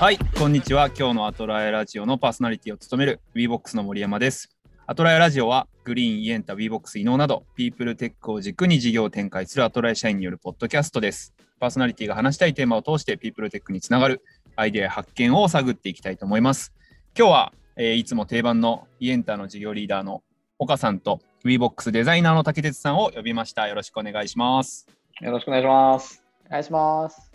はい、こんにちは。今日のアトライラジオのパーソナリティを務める WeBox の森山です。アトライラジオはグリーン、イエンタ、WeBox 異能など、ピープルテックを軸に事業を展開するアトライ社員によるポッドキャストです。パーソナリティが話したいテーマを通して、ピープルテックにつながるアイデアや発見を探っていきたいと思います。今日は、えーいつも定番のイエンタの事業リーダーの岡さんと WeBox デザイナーの竹鉄さんを呼びました。よろしくお願いします。よろしくお願いします。お願いします。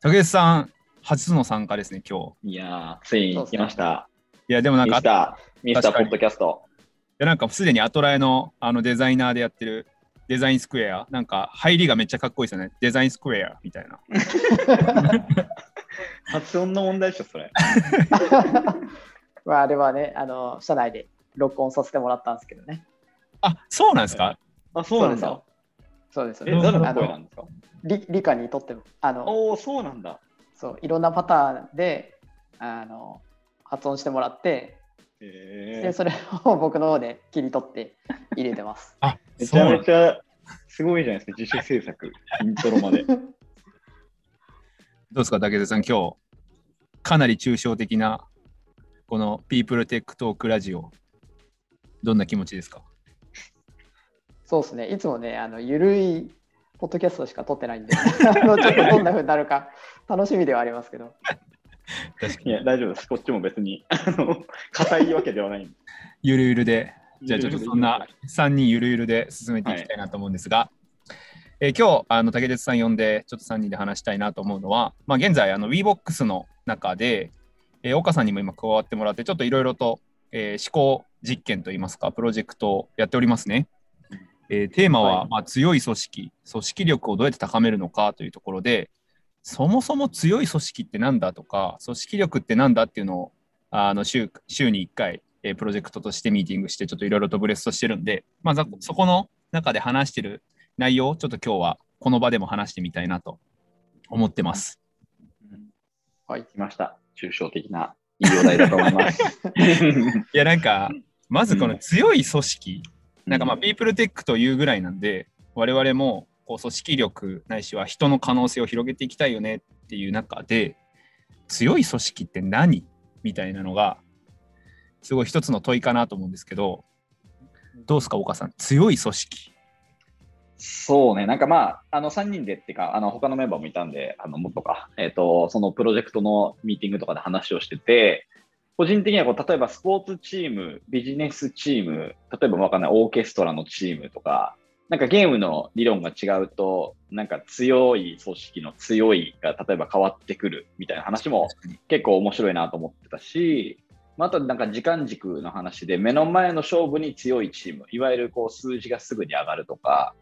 竹鉄さん、初の参加ですね、今日。いやー、ついに来ました。いや、でもなんかミス、ター、ミスターポッドキャスト。いやなんかすでにアトラエのあのデザイナーでやってるデザインスクエア、なんか入りがめっちゃかっこいいですよね。デザインスクエアみたいな。発音の問題でしょ、それ。まあ、あれはね、あの、社内で録音させてもらったんですけどね。あ、そうなんですか？あ、そうなんだ。そうです。え、誰のあの声なんですか？理理科にとっても、あの、おお、そうなんだ。そう、いろんなパターンで、あの、発音してもらって、へで、それを 僕の方で切り取って入れてます。あ、めちゃめちゃすごいじゃないですか、自主制作、イントロまで。どうですか、竹田さん、今日、かなり抽象的な、このピープルテックトークラジオ、どんな気持ちですか？そうですね、いつもね、あの、ゆるいポッドキャストしか撮ってないんで、あのちょっとどんな風になるか楽しみではありますけど。確かに。いや、大丈夫です。こっちも別に、あの、硬いわけではないんで。ゆるゆるで、じゃあちょっとそんな3人ゆるゆるで進めていきたいなと思うんですが、えー今日あの竹鉄さん呼んでちょっと3人で話したいなと思うのは、まあ、現在あの WeBox の中で、えー岡さんにも今加わってもらってちょっといろいろと、えー思考実験といいますかプロジェクトをやっておりますね。えーテーマは、はいまあ、強い組織組織力をどうやって高めるのかというところでそもそも強い組織ってなんだとか組織力ってなんだっていうのをあの週週に1回えープロジェクトとしてミーティングして、ちょっといろいろとブレストしてるんで、まあ、ざそこの中で話してる内容をちょっと今日はこの場でも話してみたいなと思ってます。はい。来ました。抽象的ないいお題だと思います。いや、なんか、まずこの強い組織、なんかまあ、うピープルテックというぐらいなんで、我々もこう組織力ないしは人の可能性を広げていきたいよねっていう中で、強い組織って何みたいなのが、すごい一つの問いかなと思うんですけど、どうですか、岡さん、強い組織。そうね、なんかまあ、あの3人でっていうか、あの他のメンバーもいたんで、あのもっとか、えっ、と、そのプロジェクトのミーティングとかで話をしてて、個人的にはこう、例えばスポーツチーム、ビジネスチーム、例えばわかんないオーケストラのチームとか、なんかゲームの理論が違うと、なんか強い組織の強いが例えば変わってくるみたいな話も結構面白いなと思ってたし、まあ、あとなんか時間軸の話で目の前の勝負に強いチーム、いわゆるこう数字がすぐに上がるとか、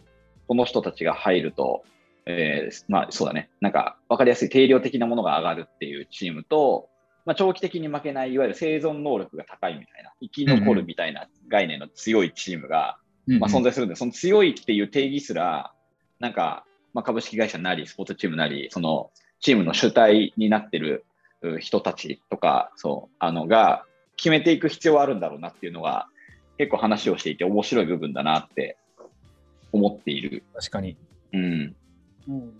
この人たちが入ると、えーまあそうだね、なんか分かりやすい定量的なものが上がるっていうチームと、まあ、長期的に負けない、いわゆる生存能力が高いみたいな、生き残るみたいな概念の強いチームが、まあ、存在するんで、その強いっていう定義すら、なんか、まあ、株式会社なり、スポーツチームなり、そのチームの主体になってるう人たちとか、そう、あの、が決めていく必要はあるんだろうなっていうのが、結構話をしていて面白い部分だなって思っている。確かに。うん。うん。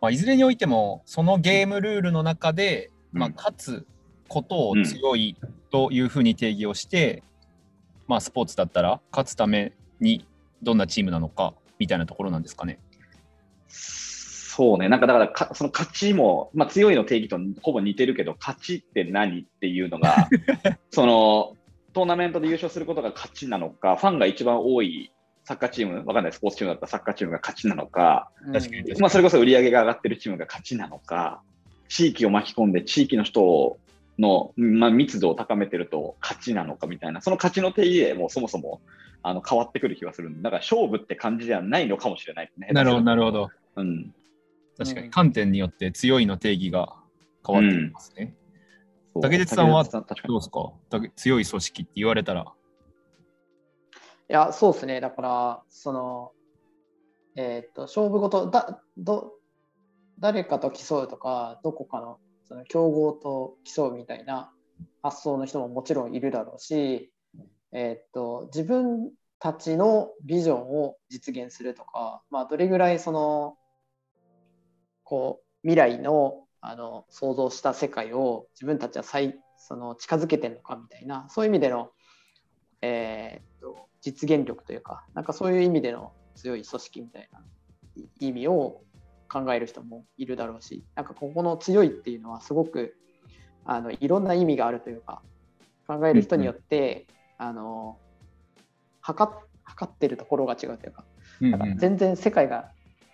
まあ、いずれにおいても、そのゲームルールの中で、まあ、うん勝つことを強いというふうに定義をして、まあ、スポーツだったら、勝つためにどんなチームなのかみたいなところなんですかね。そうね、なんかだからか、その勝ちも、まあ、強いの定義とほぼ似てるけど、勝ちって何っていうのが、そのトーナメントで優勝することが勝ちなのか、ファンが一番多いサッカーチーム、わかんないスポーツチームだったらサッカーチームが勝ちなのか、確かにまあ、それこそ売り上げが上がってるチームが勝ちなのか、地域を巻き込んで地域の人の、まあ、密度を高めてると勝ちなのかみたいな、その勝ちの定義でもうそもそもあの変わってくる気がするんで、だから勝負って感じではないのかもしれないね。なるほど、なるほど。うん。確かに、うん観点によって強いの定義が変わってきますね。そう竹内さんはどうですか？竹強い組織って言われたら。いや、そうですね。だから、その、えーっと、勝負事だど、誰かと競うとか、どこかのその競合と競うみたいな発想の人ももちろんいるだろうし、えっと、自分たちのビジョンを実現するとか、まあ、どれぐらいその、こう、未来のあの想像した世界を自分たちは再その近づけてるのかみたいなそういう意味での、えー、と実現力というかなんかそういう意味での強い組織みたいな意味を考える人もいるだろうしなんかここの強いっていうのはすごくあのいろんな意味があるというか考える人によって、あの測測ってるところが違うというか,、だから全然世界が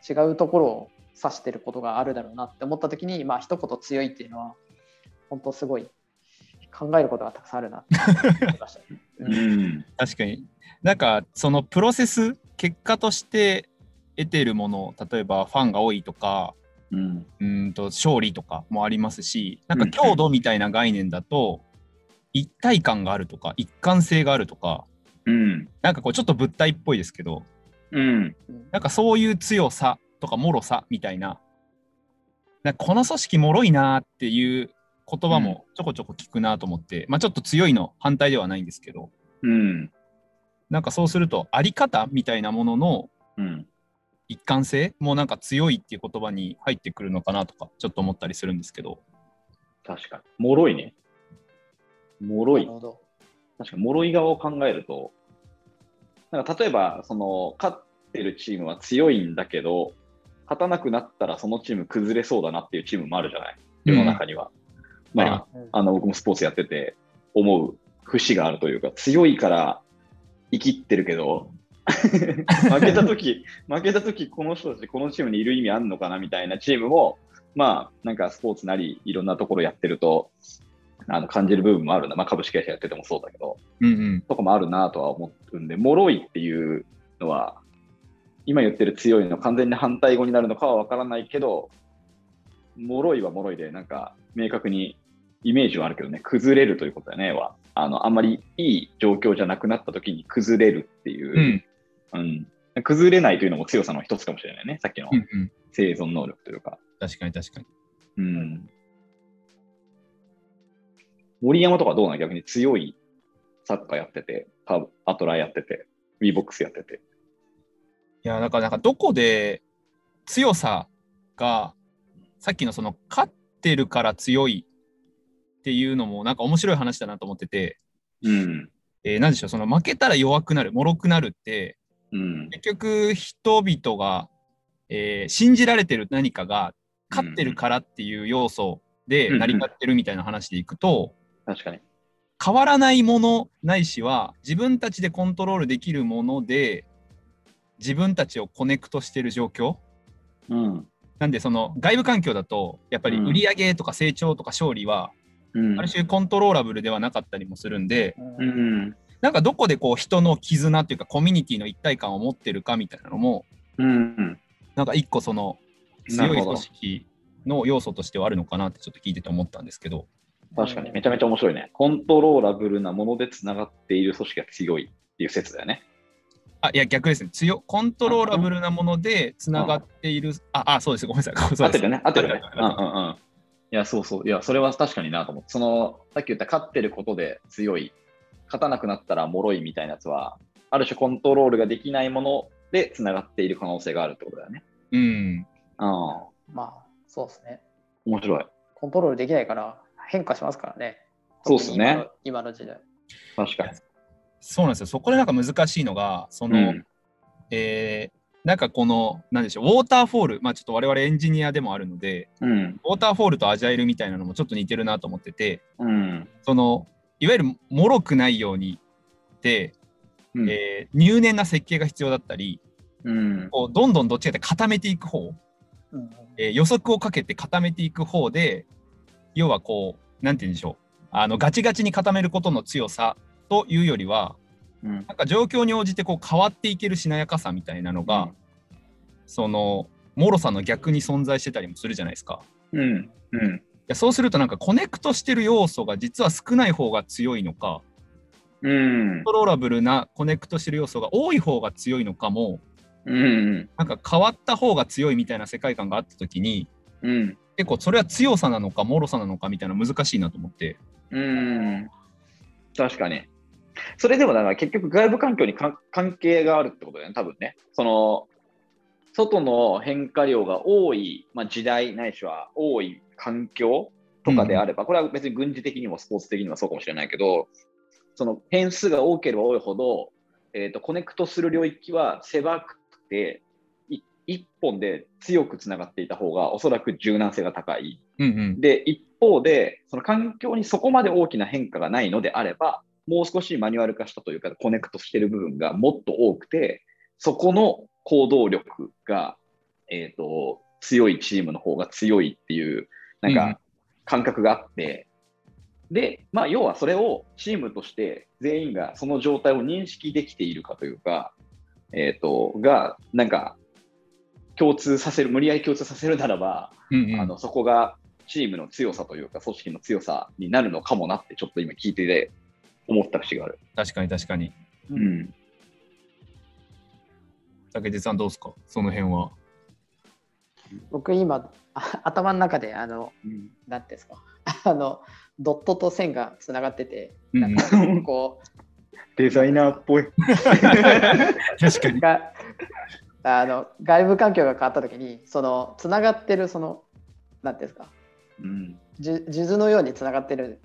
違うところを指してることがあるだろうなって思った時にまあ一言強いっていうのは本当すごい考えることがたくさんあるなって思いました、うん、確かに。なんかそのプロセス結果として得ているもの例えばファンが多いとか、うん、うんと勝利とかもありますしなんか強度みたいな概念だと、一体感があるとか一貫性があるとか、うん、なんかこうちょっと物体っぽいですけど、うん、なんかそういう強さとか脆さみたいななこの組織脆いなっていう言葉もちょこちょこ聞くなと思って、うん、まあちょっと強いの反対ではないんですけど、うん、なんかそうするとあり方みたいなものの一貫性もなんか強いっていう言葉に入ってくるのかなとかちょっと思ったりするんですけど。確かに。脆いね脆い。確かに脆い側を考えるとなんか例えばその勝ってるチームは強いんだけど勝たなくなったらそのチーム崩れそうだなっていうチームもあるじゃない？世の中には、うん、まあ、あの僕もスポーツやってて思う節があるというか強いから生きってるけど 負けた時負けた時この人たちこのチームにいる意味あるのかなみたいなチームもまあなんかスポーツなりいろんなところやってるとあの感じる部分もあるな、まあ、株式会社やっててもそうだけど、うんうん、とかもあるなとは思うんで脆いっていうのは今言ってる強いの完全に反対語になるのかは分からないけど脆いは脆いでなんか明確にイメージはあるけどね。崩れるということだよね。は。あの、あんまりいい状況じゃなくなった時に崩れるっていう、うん、うん、崩れないというのも強さの一つかもしれないね。さっきの生存能力というか。うんうん、確かに確かに。うん。森山とかどうなの逆に強いサッカーやってて、アトラやってて、WeBox やってて。いや、だからなんかどこで強さが、さっきのその勝ってるから強いっていうのもなんか面白い話だなと思ってて、うん、えー、何でしょうその負けたら弱くなる脆くなるって、うん、結局人々が、えー、信じられてる何かが勝ってるからっていう要素で成り立ってるみたいな話でいくと、うん、確かに。変わらないものないしは自分たちでコントロールできるもので自分たちをコネクトしてる状況、うん、なんでその外部環境だとやっぱり売上とか成長とか勝利はうん、ある種コントローラブルではなかったりもするんで、うん、なんかどこでこう人の絆っていうかコミュニティの一体感を持ってるかみたいなのも、うん、なんか一個その強い組織の要素としてはあるのかなってちょっと聞いてて思ったんですけど。確かにめちゃめちゃ面白いね。コントローラブルなものでつながっている組織が強いっていう説だよね。あ、いや、逆ですね。強コントローラブルなものでつながっている。あ、あ、そうです。ごめんなさい。合ってるね。合ってるね。うんうんうん。いや、そうそう。いや、それは確かになと思って。その、さっき言った勝ってることで強い、勝たなくなったら脆いみたいなやつは、ある種コントロールができないものでつながっている可能性があるってことだよね。うん。あまあ、そうですね。面白い。コントロールできないから変化しますからね。そうですね今。の時代。確かに。そうなんですよ。そこでなんか難しいのが、その、うん、えー、なんかこの、なんでしょう、ウォーターフォール、まあちょっと我々エンジニアでもあるので、うん、ウォーターフォールとアジャイルみたいなのもちょっと似てるなと思ってて、うん、その、いわゆるもろくないようにで、うん、えー、入念な設計が必要だったり、うん、こうどんどんどっちかって固めていく方、うん、えー、予測をかけて固めていく方で、要はこう、なんて言うんでしょう、あのガチガチに固めることの強さというよりは、うん、なんか状況に応じてこう変わっていけるしなやかさみたいなのが、うん、その脆さの逆に存在してたりもするじゃないですか。うん。うん、いやそうするとなんかコネクトしてる要素が実は少ない方が強いのか、うん、 controllable なコネクトしてる要素が多い方が強いのかも、うん、なんか変わった方が強いみたいな世界観があった時に、うん、結構それは強さなのか脆さなのかみたいな難しいなと思って。うん確かに。それでもだから結局外部環境に関係があるってことだよね、多分ね。その外の変化量が多い、まあ、時代ないしは多い環境とかであれば、これは別に軍事的にもスポーツ的にもそうかもしれないけど、その変数が多ければ多いほど、えーと、コネクトする領域は狭くて、1本で強くつながっていた方がおそらく柔軟性が高い。うんうん、で、一方で、その環境にそこまで大きな変化がないのであれば、もう少しマニュアル化したというか、コネクトしている部分がもっと多くて、そこの行動力が、えーと、強いチームの方が強いっていう、なんか感覚があって、うん、で、まあ、要はそれをチームとして全員がその状態を認識できているかというか、えっ、ー、と、が、なんか、共通させる、無理やり共通させるならば、うんうん、あのそこがチームの強さというか、組織の強さになるのかもなって、ちょっと今聞いてて思った節がある。確かに確かに。うん。武地さんどうですか？その辺は。僕今頭の中であの、うん、なんていうんですか？あのドットと線がつながってて、なんかこうデザイナーっぽい 確かにあの外部環境が変わった時にそのつながってるそのなんていうんですか、うん、数珠のようにつながってる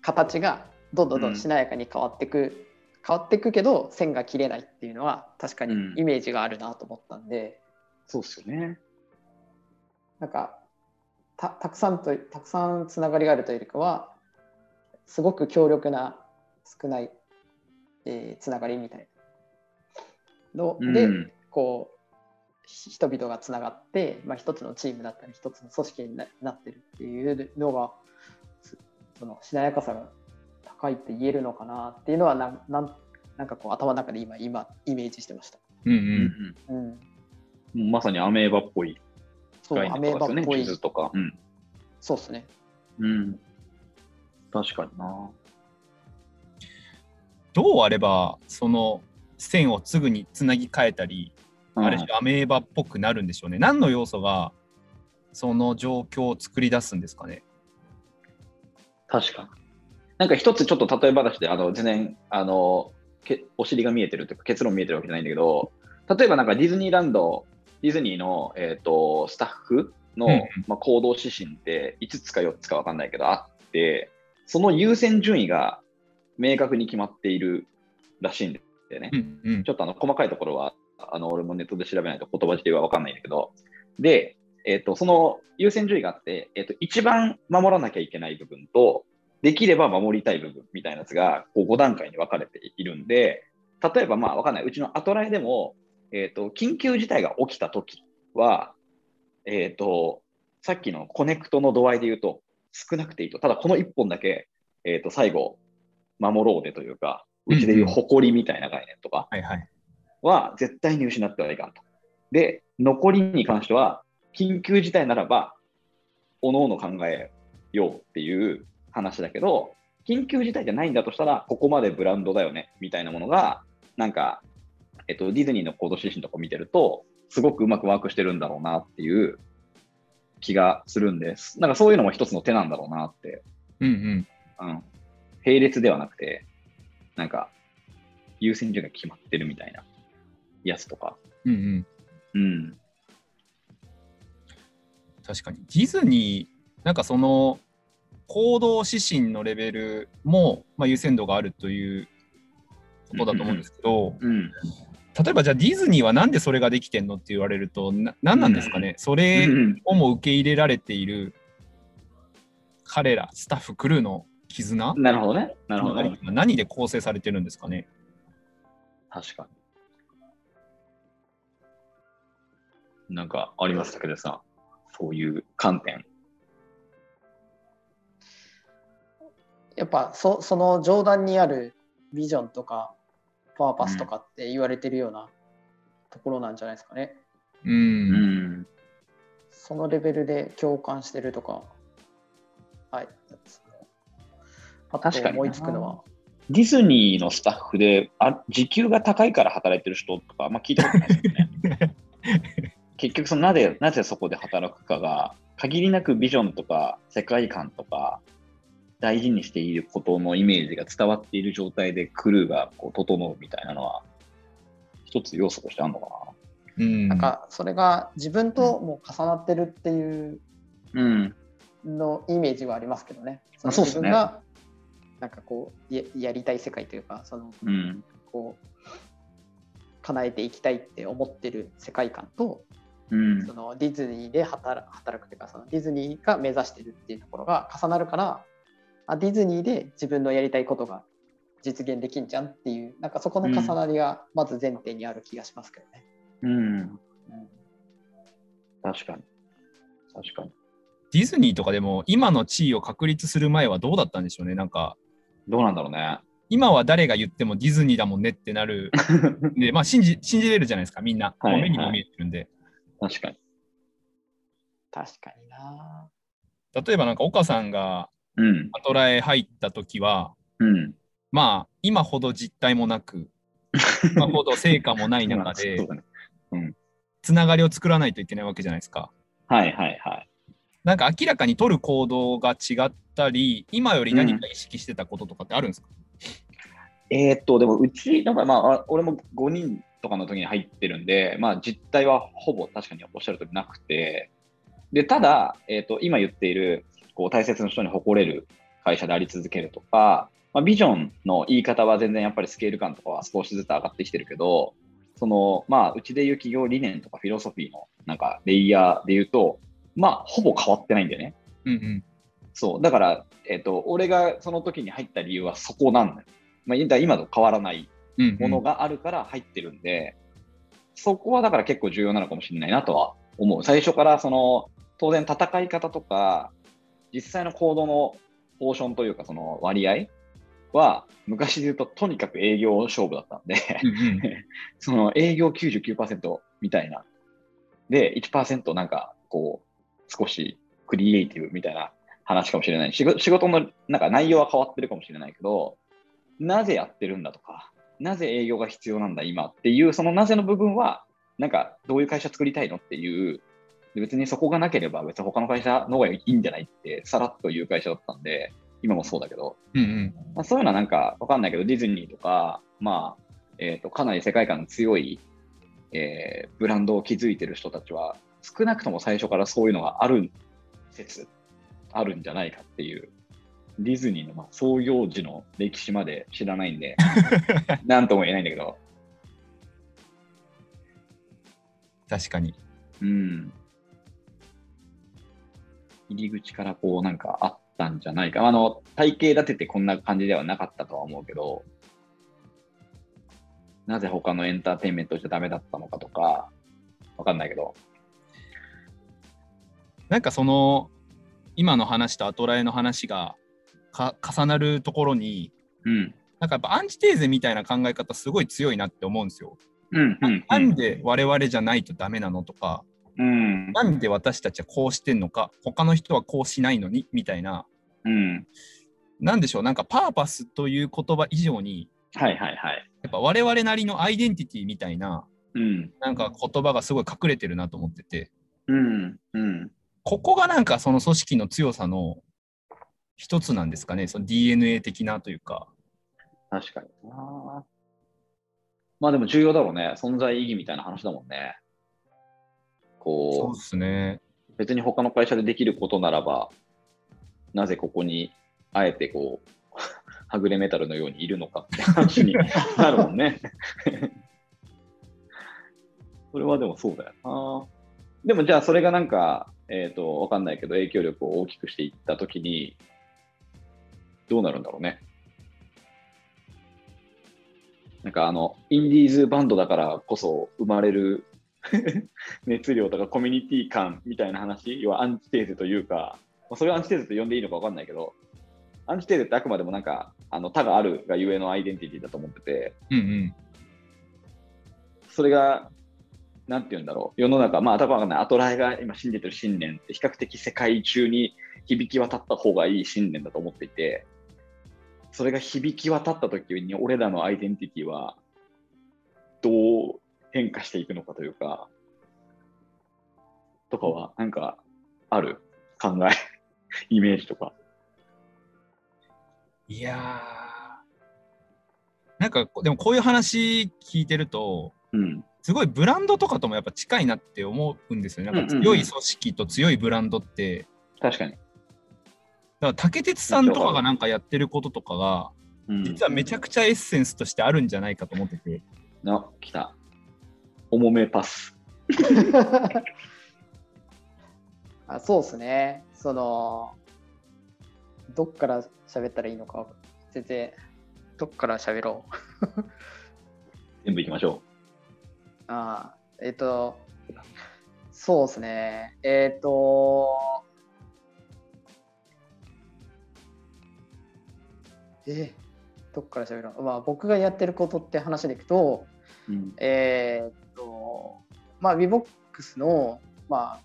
形がどんどんどんしなやかに変わっていく、うん、変わっていくけど線が切れないっていうのは確かにイメージがあるなと思ったんで、うん、そうっすよね。なんかたたくさんとたくさんつながりがあるというよりかはすごく強力な少ない、えー、つながりみたいなので、うん、こう人々がつながって、まあ、一つのチームだったり一つの組織になってるっていうのがそのしなやかさが高いって言えるのかなっていうのはななんなんかこう頭の中で今今イメージしてました。うんうんうんうん、まさにアメーバっぽいそう、アメーバっぽい。とか。うん。そうっすね。うん。確かにな。どうあれば、その線をすぐにつなぎ替えたり、うん、ある種アメーバっぽくなるんでしょうね。何の要素がその状況を作り出すんですかね。確かに。なんか一つちょっと例え話で、あの全然あのけお尻が見えてるというか結論見えてるわけじゃないんだけど、例えばなんかディズニーランドディズニーの、えーと、スタッフの、うんまあ、行動指針って5つか4つか分かんないけどあって、その優先順位が明確に決まっているらしいんでね、うんうん、ちょっとあの細かいところはあの俺もネットで調べないと言葉自体は分かんないんだけど、で、えーと、その優先順位があって、えーと、一番守らなきゃいけない部分と、できれば守りたい部分みたいなやつがこう5段階に分かれているんで、例えばまあ分かんない、うちのアトライでも、えっ、ー、と、緊急事態が起きたときは、えっ、ー、と、さっきのコネクトの度合いで言うと、少なくていいと。ただ、この1本だけ、えっ、ー、と、最後、守ろうでというか、うちでいう誇りみたいな概念とか。は絶対に失ってはいかんと。で、残りに関しては、緊急事態ならば、おのおの考えようっていう話だけど、緊急事態じゃないんだとしたら、ここまでブランドだよねみたいなものが、なんかえっと、ディズニーの行動指針とか見てると、すごくうまくワークしてるんだろうなっていう気がするんです。なんかそういうのも一つの手なんだろうなって。うんうん。うん。並列ではなくて、なんか、優先順位が決まってるみたいなやつとか。うんうん。うん。確かに。ディズニー、なんかその、行動指針のレベルも、まあ、優先度があるということだと思うんですけど、うん、例えばじゃあディズニーはなんでそれができてんのって言われるとな何なんですかね、うん、それをも受け入れられている彼らスタッフクルーの絆？なるほどね。なるほど、ね、何で構成されてるんですかね？確かになんかありましたけどさそういう観点やっぱそその上段にあるビジョンとかパーパスとかって言われてるようなところなんじゃないですかね。うん。そのレベルで共感してるとか、はい。確かに思いつくのは。ディズニーのスタッフであ時給が高いから働いてる人とか、まあ、聞いたことないですよね。結局そのなぜ、なぜそこで働くかが、限りなくビジョンとか世界観とか大事にしていることのイメージが伝わっている状態でクルーがこう整うみたいなのは、一つ要素としてあるのかな。うん、なんかそれが自分とも重なってるっていう、うん、のイメージはありますけどね。うっすね自分がなんかこうややりたい世界というかそのうん。こう叶えていきたいって思ってる世界観とうんそ。のディズニーで働働くというかそのディズニーが目指してるっていうところが重なるからあディズニーで自分のやりたいことが実現できんじゃんっていうなんかそこの重なりがまず前提にある気がしますけどね。うん。うん確かに。確かに。ディズニーとかでも今の地位を確立する前はどうだったんでしょうね。なんかどうなんだろうね。今は誰が言ってもディズニーだもんねってなる で、まあ信じ信じれるじゃないですか、みんな。目にも見えてるんで。確かに。確かにな。例えばなんか岡さんがうん。アトラへ入った時は、うん。まあ今ほど実態もなく、今ほど成果もない中でそう、だね。つながりを作らないといけないわけじゃないですか。はいはいはい。なんか明らかに取る行動が違ったり、今より何か意識してたこととかってあるんですか、えーっと、でもうち、なんかまあ、あ俺も5人とかの時に入ってるんで、まあ実態はほぼ確かにおっしゃる通りなくて、で、ただ、えーっと、今言っている、こう、大切な人に誇れる会社であり続けるとか、まあ、ビジョンの言い方は全然やっぱりスケール感とかは少しずつ上がってきてるけど、その、まあ、うちでいう企業理念とかフィロソフィーのなんかレイヤーで言うと、まあ、ほぼ変わってないんだよね。うんうん。そう。だから、えっ、と、俺がその時に入った理由はそこなんだよ。まあ、今と変わらないものがあるから入ってるんで、そこはだから結構重要なのかもしれないなとは思う。最初からその、当然戦い方とか、実際の行動のポーションというかその割合は、昔で言うととにかく営業勝負だったんで、その営業99%みたいな。で、1%なんかこう、少しクリエイティブみたいな話かもしれない。仕事のなんか内容は変わってるかもしれないけど、なぜやってるんだとか、なぜ営業が必要なんだ今っていう、そのなぜの部分は、なんかどういう会社作りたいのっていう、で別にそこがなければ別に他の会社の方がいいんじゃないってさらっと言う会社だったんで、今もそうだけど、うんうん。まあ、そういうのはなんかわかんないけど、ディズニーとか、まあ、えっ、と、かなり世界観の強い、えーブランドを築いてる人たちは、少なくとも最初からそういうのがある説、あるんじゃないかっていう、ディズニーのまあ創業時の歴史まで知らないんで、なんとも言えないんだけど、確かに。うん。入り口からこうなんかあったんじゃないか。あの、体系立ててこんな感じではなかったとは思うけど、なぜ他のエンターテインメントじゃダメだったのかとか、わかんないけど。なんかその今の話とアトラエの話がか重なるところにうん。なんかやっぱアンチテーゼみたいな考え方すごい強いなって思うんですよ。うん。うん。なんで我々じゃないとダメなのとか、うん。なんで私たちはこうしてんのか、他の人はこうしないのにみたいな、うん。なんでしょう、なんかパーパスという言葉以上に、はいはいはい。やっぱ我々なりのアイデンティティみたいな、うん。なんか言葉がすごい隠れてるなと思ってて、うん。うん。ここがなんかその組織の強さの一つなんですかね、その DNA 的なというか。確かにな。まあでも重要だろうね。存在意義みたいな話だもんね。こうそうで、すね。別に他の会社でできることならば、なぜここにあえてこう、はぐれメタルのようにいるのかって話になるもんね。それはでもそうだよな。でもじゃあそれがなんか、えっ、と、わかんないけど影響力を大きくしていったときに、どうなるんだろうね。なんかあの、インディーズバンドだからこそ生まれる 熱量とかコミュニティ感みたいな話、要はアンチテーゼというか、まあそれをアンチテーゼと呼んでいいのか分かんないけど、アンチテーゼってあくまでもなんか、あの他があるがゆえのアイデンティティだと思ってて、うんうん。それが、なんて言うんだろう、世の中、まあ、多分かんない、アトライが今信じてる信念って、比較的世界中に響き渡った方がいい信念だと思っていて、それが響き渡った時に、俺らのアイデンティティは、どう変化していくのかというか、とかは、なんか、ある？考え、イメージとか。いやー。なんかこでもこういう話聞いてると、うん。すごいブランドとかともやっぱ近いなって思うんですよね。なんかうんうんうん強い組織と強いブランドって、確かに。から竹鉄さんとかがなんかやってることとかが、うん、実はめちゃくちゃエッセンスとしてあるんじゃないかと思ってて。あ、来た。重めパス。あそうですね。その、どっから喋ったらいいのか、全然、どっから喋ろう。全部いきましょあえっ、と、そうですね。えっ、と、えどっから喋ろう。まあ、僕がやってることって話でいくと、う。うん。えっ、と、まあ、VBOX の、まあ、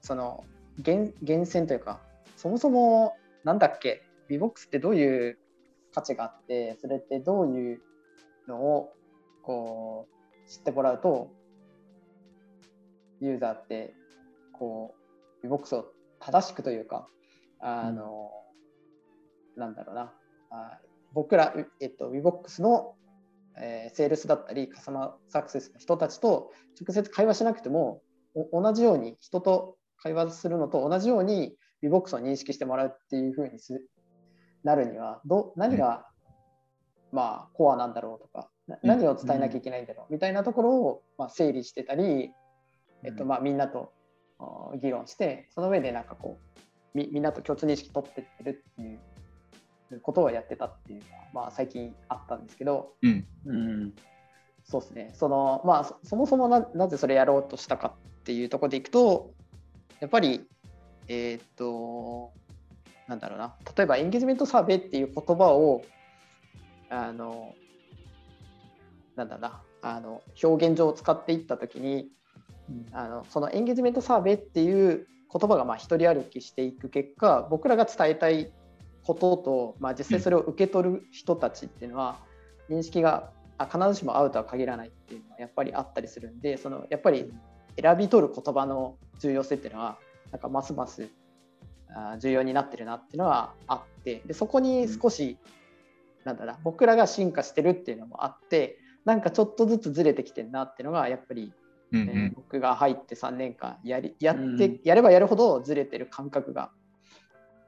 その、源源泉というか、そもそも、なんだっけ、VBOX ってどういう価値があって、それってどういうのを、こう、知ってもらうと、ユーザーって、こう、VBOX を正しくというか、あの、なんだろうな、あ僕ら、うえっと、VBOX の、えーセールスだったり、カスタマーサクセスの人たちと直接会話しなくても、お同じように人と会話するのと同じように VBOX を認識してもらうっていうふうにすなるにはど何が、まあ、コアなんだろうとか何を伝えなきゃいけないんだろうみたいなところを、まあ、整理してたり、えっとまあ、みんなと議論してその上でなんかこうみみんなと共通認識取ってってるっていうことをやってたっていうのは、まあ、最近あったんですけど、うん。うん。そうですね。そのまあそそもそもななぜそれやろうとしたかっていうところでいくと、やっぱりえーっとなんだろうな。例えばエンゲージメントサーベイっていう言葉をあのなんだろうなあの表現上使っていったときに、あのそのエンゲージメントサーベイっていう言葉がまあ一人歩きしていく結果、僕らが伝えたいことと、まあ、実際それを受け取る人たちっていうのは、認識があ必ずしも合うとは限らないっていうのはやっぱりあったりするんでそのやっぱり選び取る言葉の重要性っていうのはなんかますますあ重要になってるなっていうのはあってでそこに少し、なんだな僕らが進化してるっていうのもあってなんかちょっとずつずれてきてるなっていうのがやっぱり、うんえー僕が入って3年間やりやって、うん。やればやるほどずれてる感覚が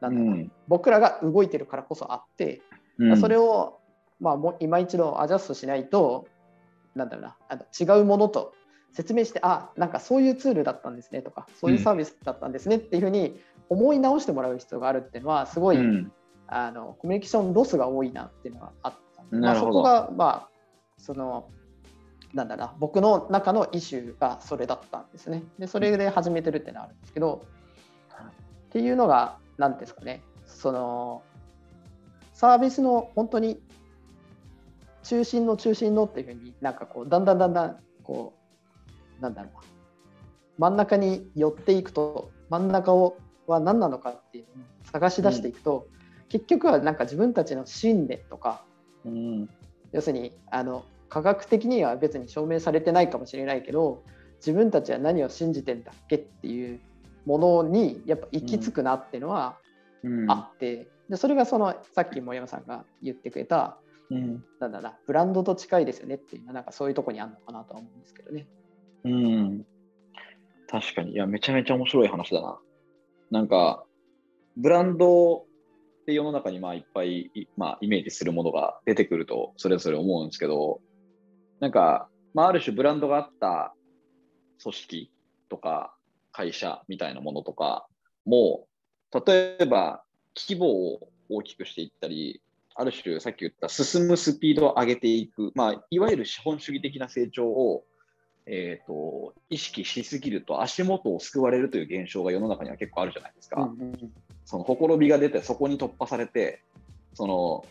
なんだろう。うん。僕らが動いてるからこそあってうん。それを、まあ、もう今一度アジャストしないとなんだろうなあの違うものと説明してあなんかそういうツールだったんですねとかそういうサービスだったんですねっていうふうに思い直してもらう必要があるっていうのはすごい、うん。あのコミュニケーションロスが多いなっていうのがあったんで、まあ、そこがまあそのなんだな僕の中のイシューがそれだったんですね。でそれで始めてるっていうのはあるんですけどっていうのが何ですかね。そのサービスの本当に中心の中心のっていうふうになんかこうだんだんだんだんこうなんだろうな。真ん中に寄っていくと真ん中をは何なのかっていうのを探し出していくと、結局はなんか自分たちの信念とかうん。要するにあの科学的には別に証明されてないかもしれないけど自分たちは何を信じてんだっけっていうものにやっぱ行き着くなっていうのはうんあって、でそれがそのさっき森山さんが言ってくれたうんなんだなブランドと近いですよねっていうのはなんかそういうとこにあるのかなとは思うんですけどね。うん確かに。いや、めちゃめちゃ面白い話だな。なんか、ブランドって世の中にまあいっぱい、いまあ、イメージするものが出てくると、それぞれ思うんですけど、なんか、まあ、ある種ブランドがあった組織とか会社みたいなものとかも、例えば規模を大きくしていったり、ある種さっき言った進むスピードを上げていく、まあ、いわゆる資本主義的な成長をえー、と意識しすぎると足元を救われるという現象が世の中には結構あるじゃないですか。うんうん。そのほころびが出てそこに突破されてその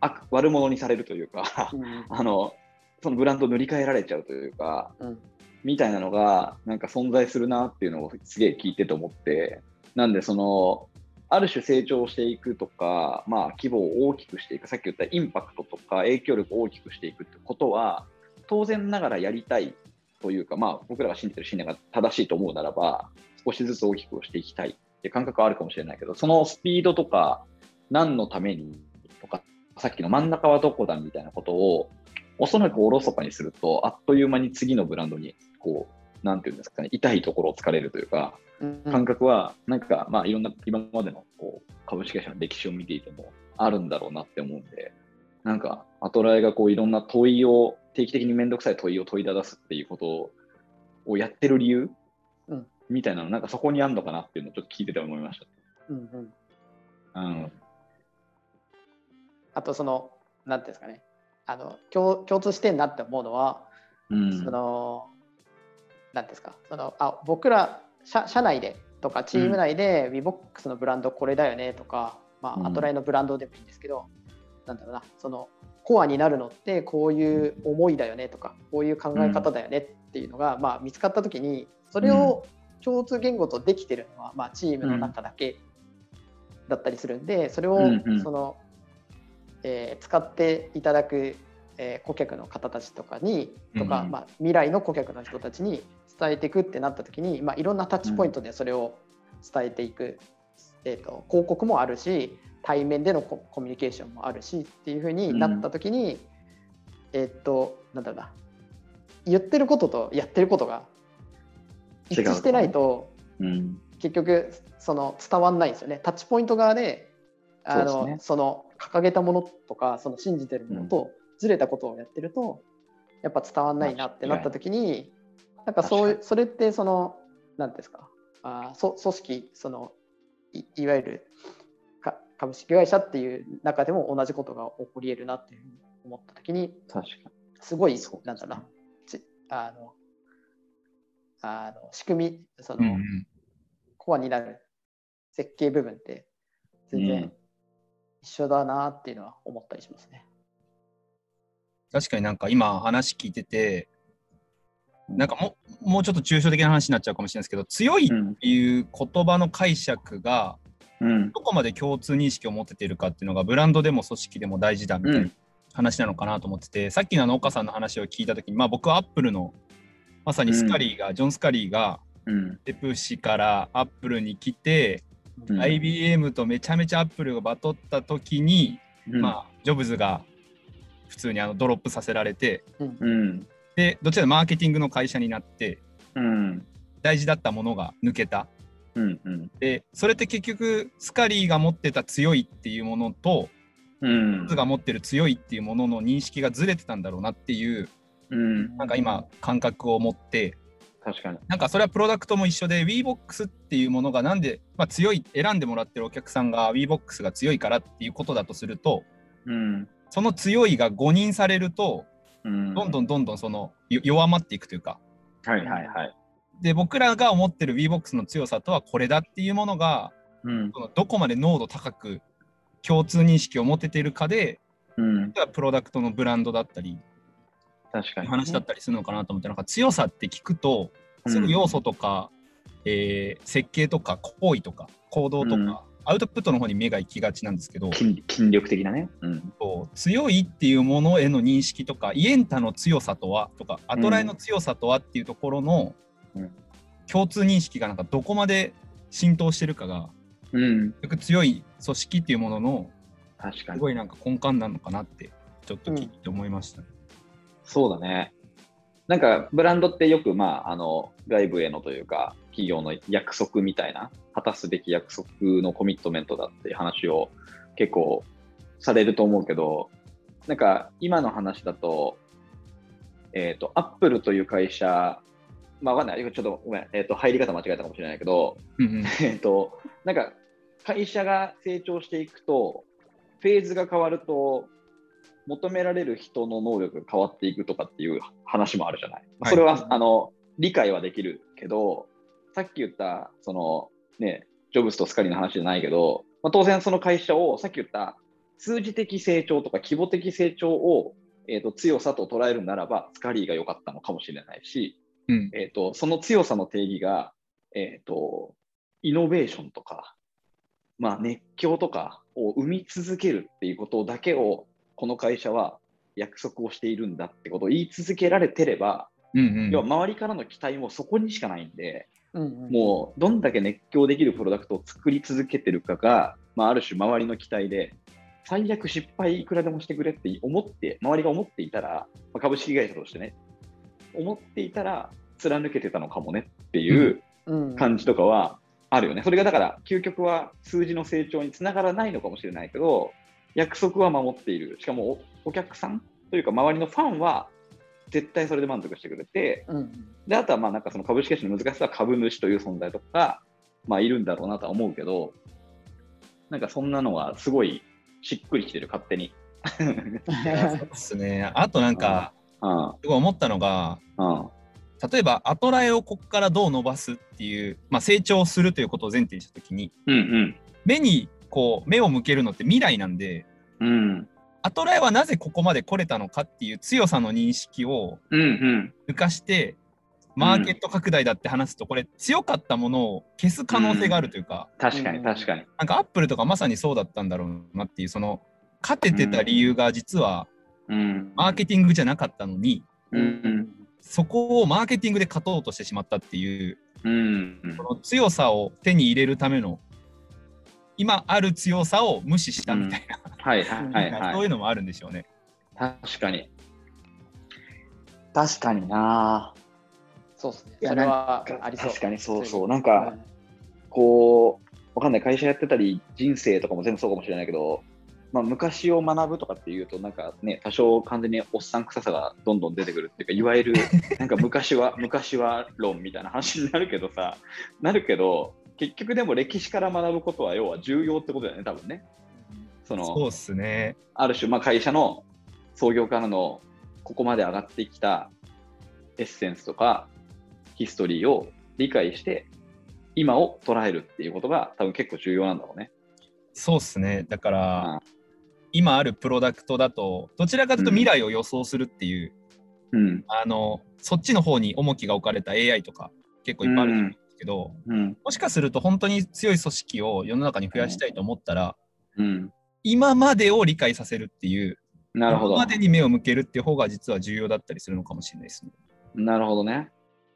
悪悪者にされるというかうん。あのそのブランドを塗り替えられちゃうというかうんみたいなのがなんか存在するなっていうのをすげえ聞いてて思ってなんでそのある種成長していくとか、まあ、規模を大きくしていくさっき言ったインパクトとか影響力を大きくしていくってことは当然ながらやりたいというか、まあ、僕らが信じてる信念が正しいと思うならば少しずつ大きくしていきたいって感覚はあるかもしれないけどそのスピードとか何のためにとかさっきの真ん中はどこだみたいなことをおそらくおろそかにするとあっという間に次のブランドにこうなんていうんですかね、痛いところを突かれるというか、うん感覚は、なんか、まあ、いろんな今までのこう株式会社の歴史を見ていてもあるんだろうなって思うんで、なんか、アトライがこういろんな問いを、定期的にめんどくさい問いを問いただすっていうことをやってる理由、うんみたいなの、なんかそこにあるのかなっていうのをちょっと聞いてて思いましうんうんた。うん。あとそのなんていうんですかねあの共共通してんなって思うのは、うん。そのなんていうんですか？そのあ僕ら社社内でとかチーム内で WeBox のブランドこれだよねとか、まうん。あ、アトライのブランドでもいいんですけど、なんだろうなそのコアになるのってこういう思いだよねとかこういう考え方だよねっていうのが、まあ、見つかった時にそれを共通言語とできてるのは、まあ、チームの中だけだったりするんでそれをその、えー使っていただく、えー顧客の方たちとかにとか、うん。まあ、未来の顧客の人たちに伝えていくってなった時に、まあ、いろんなタッチポイントでそれを伝えていく、えー、と広告もあるし対面でのココミュニケーションもあるしっていうふうになった時に、えっ、となんだろうな言ってることとやってることが一致してないとうん。結局その伝わんないんですよね。タッチポイント側であのそね。その掲げたものとかその信じてるものとずれたことをやってるとやっぱ伝わんないなってなった時になんかそうそれってその何ですか？あーそ組織そのいいわゆるか株式会社っていう中でも同じことが起こり得るなっていうふうに思った時に確かに。すごいそなんだろう。なちあのあの仕組みその、うんうん。コアになる設計部分って全然うん。一緒だなっていうのは思ったりしますね。確かになんか今話聞いてて、なんかももうちょっと抽象的な話になっちゃうかもしれないですけど、強いうん。っていう言葉の解釈がうん。どこまで共通認識を持てているかっていうのがブランドでも組織でも大事だみたいな話なのかなと思ってて、さっきのあの岡さんの話を聞いたときに、まあ、僕はアップルのまさにスカリーが、ジョン・スカリーがうん。ペプシからアップルに来て、うん IBM とめちゃめちゃアップルがバトった時に、うんまあ、ジョブズが普通にあのドロップさせられてうん。でどちらマーケティングの会社になってうん。大事だったものが抜けたうん。うん。でそれって結局スカリーが持ってた強いっていうものとうんが持ってる強いっていうものの認識がずれてたんだろうなっていううん。なんか今感覚を持って確かに。なんかそれはプロダクトも一緒で WeBox っていうものがなんで、まあ、強い選んでもらってるお客さんが WeBox が強いからっていうことだとするとうん。その強いが誤認されるとうん。どんどんどんどんそのよ弱まっていくというかはいはいはい。で僕らが思ってる WeBox の強さとはこれだっていうものがうん。そのどこまで濃度高く共通認識を持てているかでうん。プロダクトのブランドだったり確かに。話だったりするのかなと思ってなんか強さって聞くとすぐ要素とか、えー設計とか行為とか行動とか、うんアウトプットの方に目が行きがちなんですけど筋筋力的なね。うん。そう強いっていうものへの認識とかイエンタの強さとはとかアトライの強さとはっていうところのうん共通認識がなんかどこまで浸透してるかがうん。強い組織っていうものの確かに。すごいなんか根幹なのかなってちょっと聞いて思いました、そうだね。なんか、ブランドってよく、まあ、あの、外部へのというか、企業の約束みたいな、果たすべき約束のコミットメントだっていう話を結構されると思うけど、なんか、今の話だと、えっ、と、アップルという会社、まあ、わかんない。ちょっとごめん。えっ、と、入り方間違えたかもしれないけど、えっと、なんか、会社が成長していくと、フェーズが変わると、求められる人の能力が変わっていくとかっていう話もあるじゃない。はいそれは、あの、理解はできるけど、さっき言った、その、ね、ジョブズとスカリの話じゃないけど、まあ、当然その会社を、さっき言った、数字的成長とか規模的成長を、えー、と強さと捉えるならば、スカリーが良かったのかもしれないし、うん。えー、とその強さの定義が、えー、とイノベーションとか、まあ、熱狂とかを生み続けるっていうことだけをこの会社は約束をしているんだってことを言い続けられてれば、うんうん。要は周りからの期待もそこにしかないんで、うんうんもうどんだけ熱狂できるプロダクトを作り続けてるかが、まあ、ある種周りの期待で、最悪失敗いくらでもしてくれって思って、周りが思っていたら、まあ、株式会社としてね、思っていたら、貫けてたのかもねっていううん感じとかはあるよね。それがだから、究極は数字の成長につながらないのかもしれないけど、約束は守っている。しかもおお客さんというか、周りのファンは絶対それで満足してくれて、うんであとはまあなんかその株式会社の難しさは株主という存在とか、まあ、いるんだろうなとは思うけど、なんかそんなのはすごいしっくりきてる、勝手に。そうですね。あとなんか、うん。すごい思ったのが、うん。例えばアトラエをここからどう伸ばすっていう、まあ、成長するということを前提にしたときに、うん目にこう目を向けるのって未来なんで、うんうんアトラエはなぜここまで来れたのかっていう強さの認識をうんうん。抜かして、マーケット拡大だって話すと、これ強かったものを消す可能性があるというか、確かに確かに。なんかアップルとかまさにそうだったんだろうなっていう、その勝ててた理由が実はうん。マーケティングじゃなかったのに、うんそこをマーケティングで勝とうとしてしまったっていう、うん。うんこの強さを手に入れるための、今ある強さを無視したみたいな、はいはいはいなんかそうはい。いうのもあるんでしょうね。確かに。確かにな。そうですね。それはありそう。確かにそうそう。いなんか、こう、わかんない、会社やってたり、人生とかも全部そうかもしれないけど、まあ、昔を学ぶとかっていうと、なんかね、多少完全におっさん臭さがどんどん出てくるっていうか、いわゆる、なんか昔は、昔は論みたいな話になるけどさ、なるけど、結局でも歴史から学ぶことは、要は重要ってことだよね、多分ね。そのそうっすね。ある種、まあ、会社の創業からのここまで上がってきたエッセンスとかヒストリーを理解して今を捉えるっていうことが多分結構重要なんだろうね。そうっすね。だから、うん今あるプロダクトだと、どちらかというと未来を予想するっていう、うん。あの、そっちの方に重きが置かれた AI とか結構いっぱいあると思うんですけど、うん。もしかすると本当に強い組織を世の中に増やしたいと思ったら、うん。今までを理解させるっていう、なるほど今ま。でに目を向けるっていう方が実は重要だったりするのかもしれないですね。なるほどね。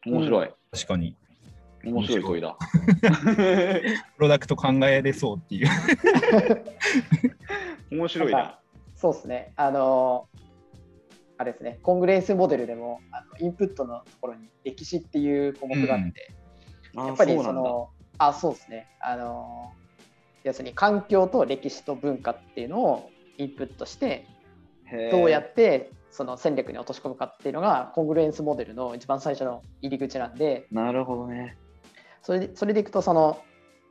面白い。確かに。面白い問いだ。プロダクト考えれそうっていう。面白いな。そうですね。あの、あれですね、コングレンスモデルでもあのインプットのところに歴史っていう項目があって、あやっぱりその、あ、そうですね。あの、要するに環境と歴史と文化っていうのをインプットして、どうやってその戦略に落とし込むかっていうのがコングレンスモデルの一番最初の入り口なんで、なるほどね。それでそれでいくとその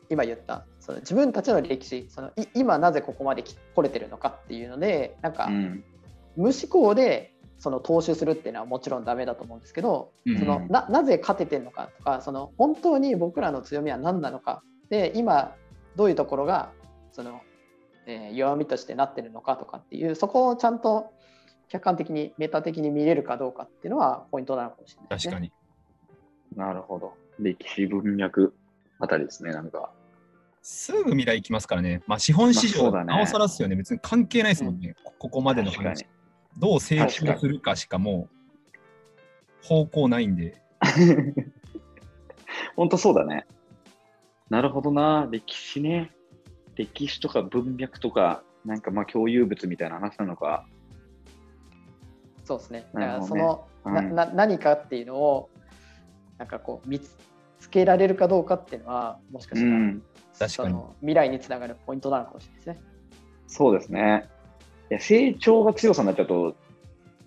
今言ったその自分たちの歴史そのい今なぜここまで来来れてるのかっていうのでなんかうん。無思考でその踏襲するっていうのはもちろんダメだと思うんですけど、うんそのななぜ勝ててるのかとかその本当に僕らの強みは何なのかで今どういうところがその、えー弱みとしてなってるのかとかっていうそこをちゃんと客観的にメタ的に見れるかどうかっていうのはポイントなのかもしれないですね。確かに。なるほど。歴史文脈あたりですね、なんか。すぐ未来行きますからね。まあ資本市場なおさらっすよね。別に関係ないですもんね。こここまでの話確かに。どう成長するかしかもう方向ないんで。本当そうだね。なるほどな、歴史ね。歴史とか文脈とか、なんかまあ共有物みたいな話なのか。そうですね。だなるほどねからその、うんなな何かっていうのをなんかこう見つけられるかどうかっていうのはもしかうしたら、ん、確かに未来につながるポイントなのかもしれないですね。そうですね。いや成長が強さになっちゃうと、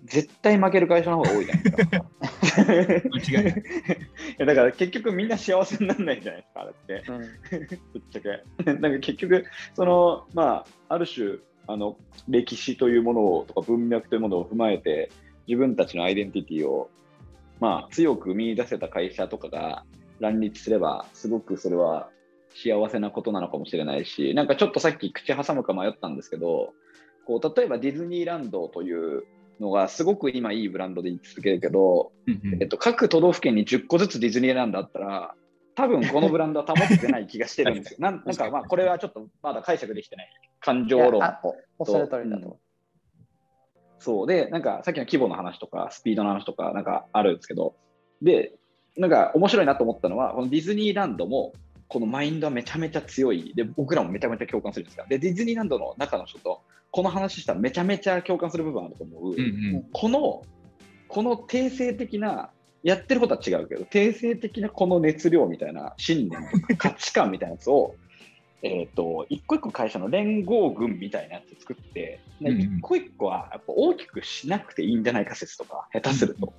絶対負ける会社の方が多いじゃないですか。間違いない。いやだから結局みんな幸せにならないじゃないですか、あれって。うん ぶっちゃけ。なんか結局、その、まあ、ある種、あの、歴史というものを、とか文脈というものを踏まえて、自分たちのアイデンティティを、まあ、強く見出せた会社とかが乱立すれば、すごくそれは幸せなことなのかもしれないし、なんかちょっとさっき口挟むか迷ったんですけど、こう例えばディズニーランドというのがすごく今いいブランドで言い続けるけど、うんうん。えっと、各都道府県に10個ずつディズニーランドあったら、多分このブランドは保ってない気がしてるんですよ。なんなんかまあこれはちょっとまだ解釈できてない。感い情論。やあおおっしゃる通りだと。思そう。で、なんかさっきの規模の話とか、スピードの話とか、なんかあるんですけど、で、なんか面白いなと思ったのは、このディズニーランドも、このマインドはめちゃめちゃ強い。で、僕らもめちゃめちゃ共感するんですが、で、ディズニーランドの中の人と、この話したらめちゃめちゃ共感する部分あると思う。うんうんこの、この定性的なやってることは違うけど、定性的なこの熱量みたいな信念とか価値観みたいなやつを、えっと、一個一個会社の連合軍みたいなやつ作って、でうんうん一個一個はやっぱ大きくしなくていいんじゃないか説とか、下手すると。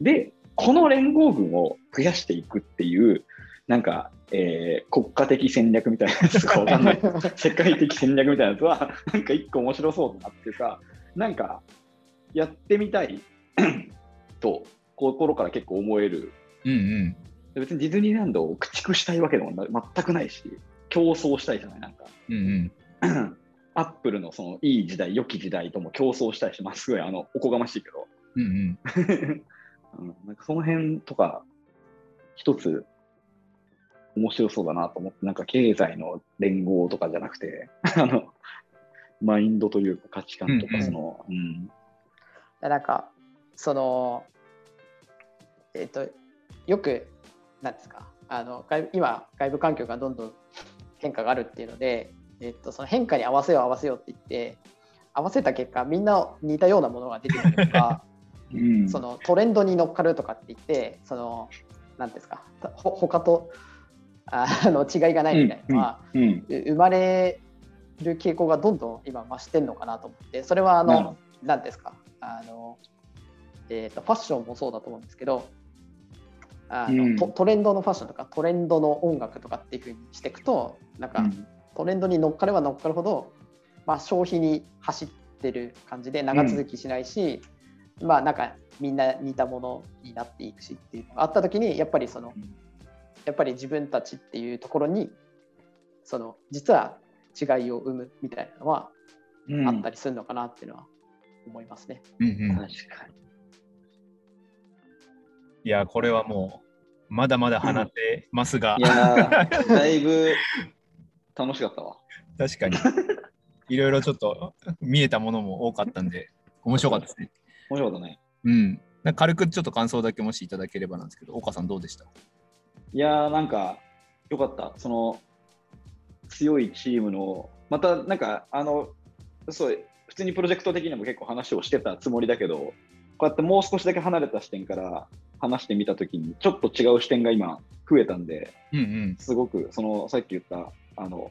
で、この連合軍を増やしていくっていう、なんか、えー国家的戦略みたいなやつとかわかんない。世界的戦略みたいなやつは、なんか一個面白そうだなっていうか、なんか、やってみたい と、心から結構思える。うんうん。別にディズニーランドを駆逐したいわけでもな全くないし、競争したいじゃない、なんか。うんうん。アップルのそのいい時代、良き時代とも競争したいし、まあ、すごいあのおこがましいけど、うんうん。うん、なんかその辺とか、一つ面白そうだなと思って、なんか経済の連合とかじゃなくて、あのマインドというか価値観とうんうんか、その、うん。なんかそのえっ、とよくなんですかあの外部今外部環境がどんどん変化があるっていうので、えっとその変化に合わせよう合わせようって言って合わせた結果みんな似たようなものが出てくるとかうん そのトレンドに乗っかるとかって言ってそのなんですかほ他とあの違いがないみたいなのは、うんう生まれる傾向がどんどん今増してるのかなと思ってそれはあの何ですか？あの、えー、とファッションもそうだと思うんですけどあの、うん。トトレンドのファッションとかトレンドの音楽とかっていうふうにしていくとなんか、うん。トレンドに乗っかれば乗っかるほど、まあ、消費に走ってる感じで長続きしないし、まあなんかみんな似たものになっていくしっていうのがあった時にやっぱりそのうんやっぱり自分たちっていうところにその実は違いを生むみたいなのはうんあったりするのかなっていうのは思いますね。うんうん。確かに。いや、これはもう、まだまだ放てますがい、やー、だいぶ楽しかったわ。確かに、いろいろちょっと見えたものも多かったんで、面白かったですね。面白かったね。うん。なんか軽くちょっと感想だけもしいただければなんですけど、岡さんどうでした？いやー、なんか、よかった。その、強いチームの、また、なんか、あの、そう、普通にプロジェクト的にも結構話をしてたつもりだけど、こうやってもう少しだけ離れた視点から話してみたときに、ちょっと違う視点が今、増えたんで、うんうん。すごく、その、さっき言った、あの、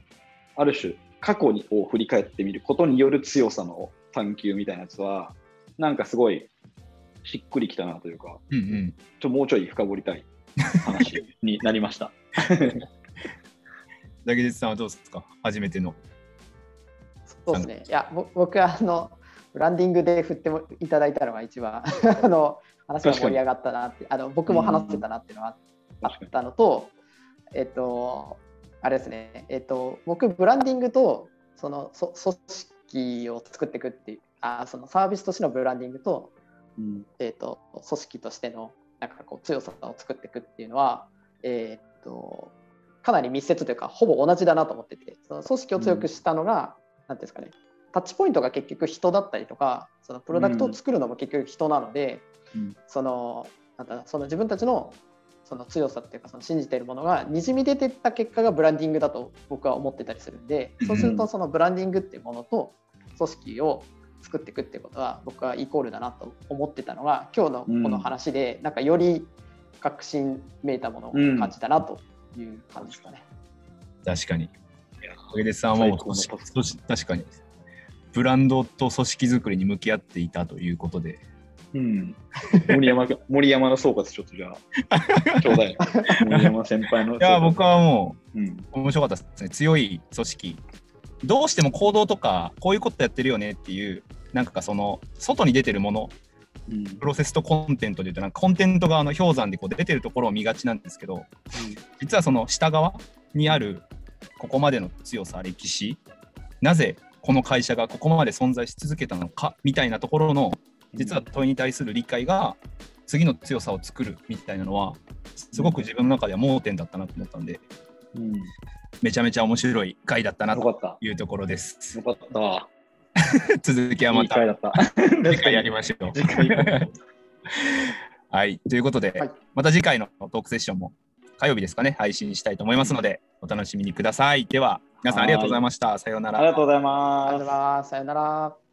ある種、過去にを振り返ってみることによる強さの探求みたいなやつは、なんかすごい、しっくりきたなというか、うんうん。ちょもうちょい深掘りたい話になりました。竹内さんはどうですか？初めての。そうですね。いや、ぼ僕はあのブランディングで振ってもいただいたのが一番 あの話が盛り上がったなって、あの僕も話せたなっていうのはあったのと、えっと、あれですね、えっと、僕、ブランディングとそのそ組織を作っていくっていう、あそのサービスとしてのブランディングと、うんえっと、組織としてのなんかこう強さを作っていくっていうのは、えっと、かなり密接というか、ほぼ同じだなと思ってて、その組織を強くしたのが、なんていうんですかね、タッチポイントが結局人だったりとか、そのプロダクトを作るのも結局人なので、うん。そのなんだその自分たちのその強さっていうかその信じているものがにじみ出てった結果がブランディングだと僕は思ってたりするんでそうするとそのブランディングっていうものと組織を作っていくっていうことは僕はイコールだなと思ってたのが今日のこの話でなんかより確信めいたものを感じたなという感じですかね。確かに。竹内さんは確かに。ブランドと組織作りに向き合っていたということで。うん、森山が森山の総括ちょっとじゃあ、ちょうだい。森山先輩の。いや、僕はもうん、う面白かったですね。強い組織。どうしても行動とか、こういうことやってるよねっていう、なんかその、外に出てるもの、うん。プロセスとコンテントでいうと、なんかコンテント側の氷山でこう出てるところを見がちなんですけど、実はその下側にあるここまでの強さ、歴史、なぜこの会社がここまで存在し続けたのかみたいなところの実は問いに対する理解が次の強さを作るみたいなのはすごく自分の中では盲点だったなと思ったんでうん、よめちゃめちゃ面白い回だったなとかった。いうところですよ。かった。続きはいまた。次回やりましょう。はい、ということで、はいまた次回のトークセッションも火曜日ですかね、配信したいと思いますので、お楽しみにください。では、皆さんありがとうございました。さようならあり。がとうございます。さよなら。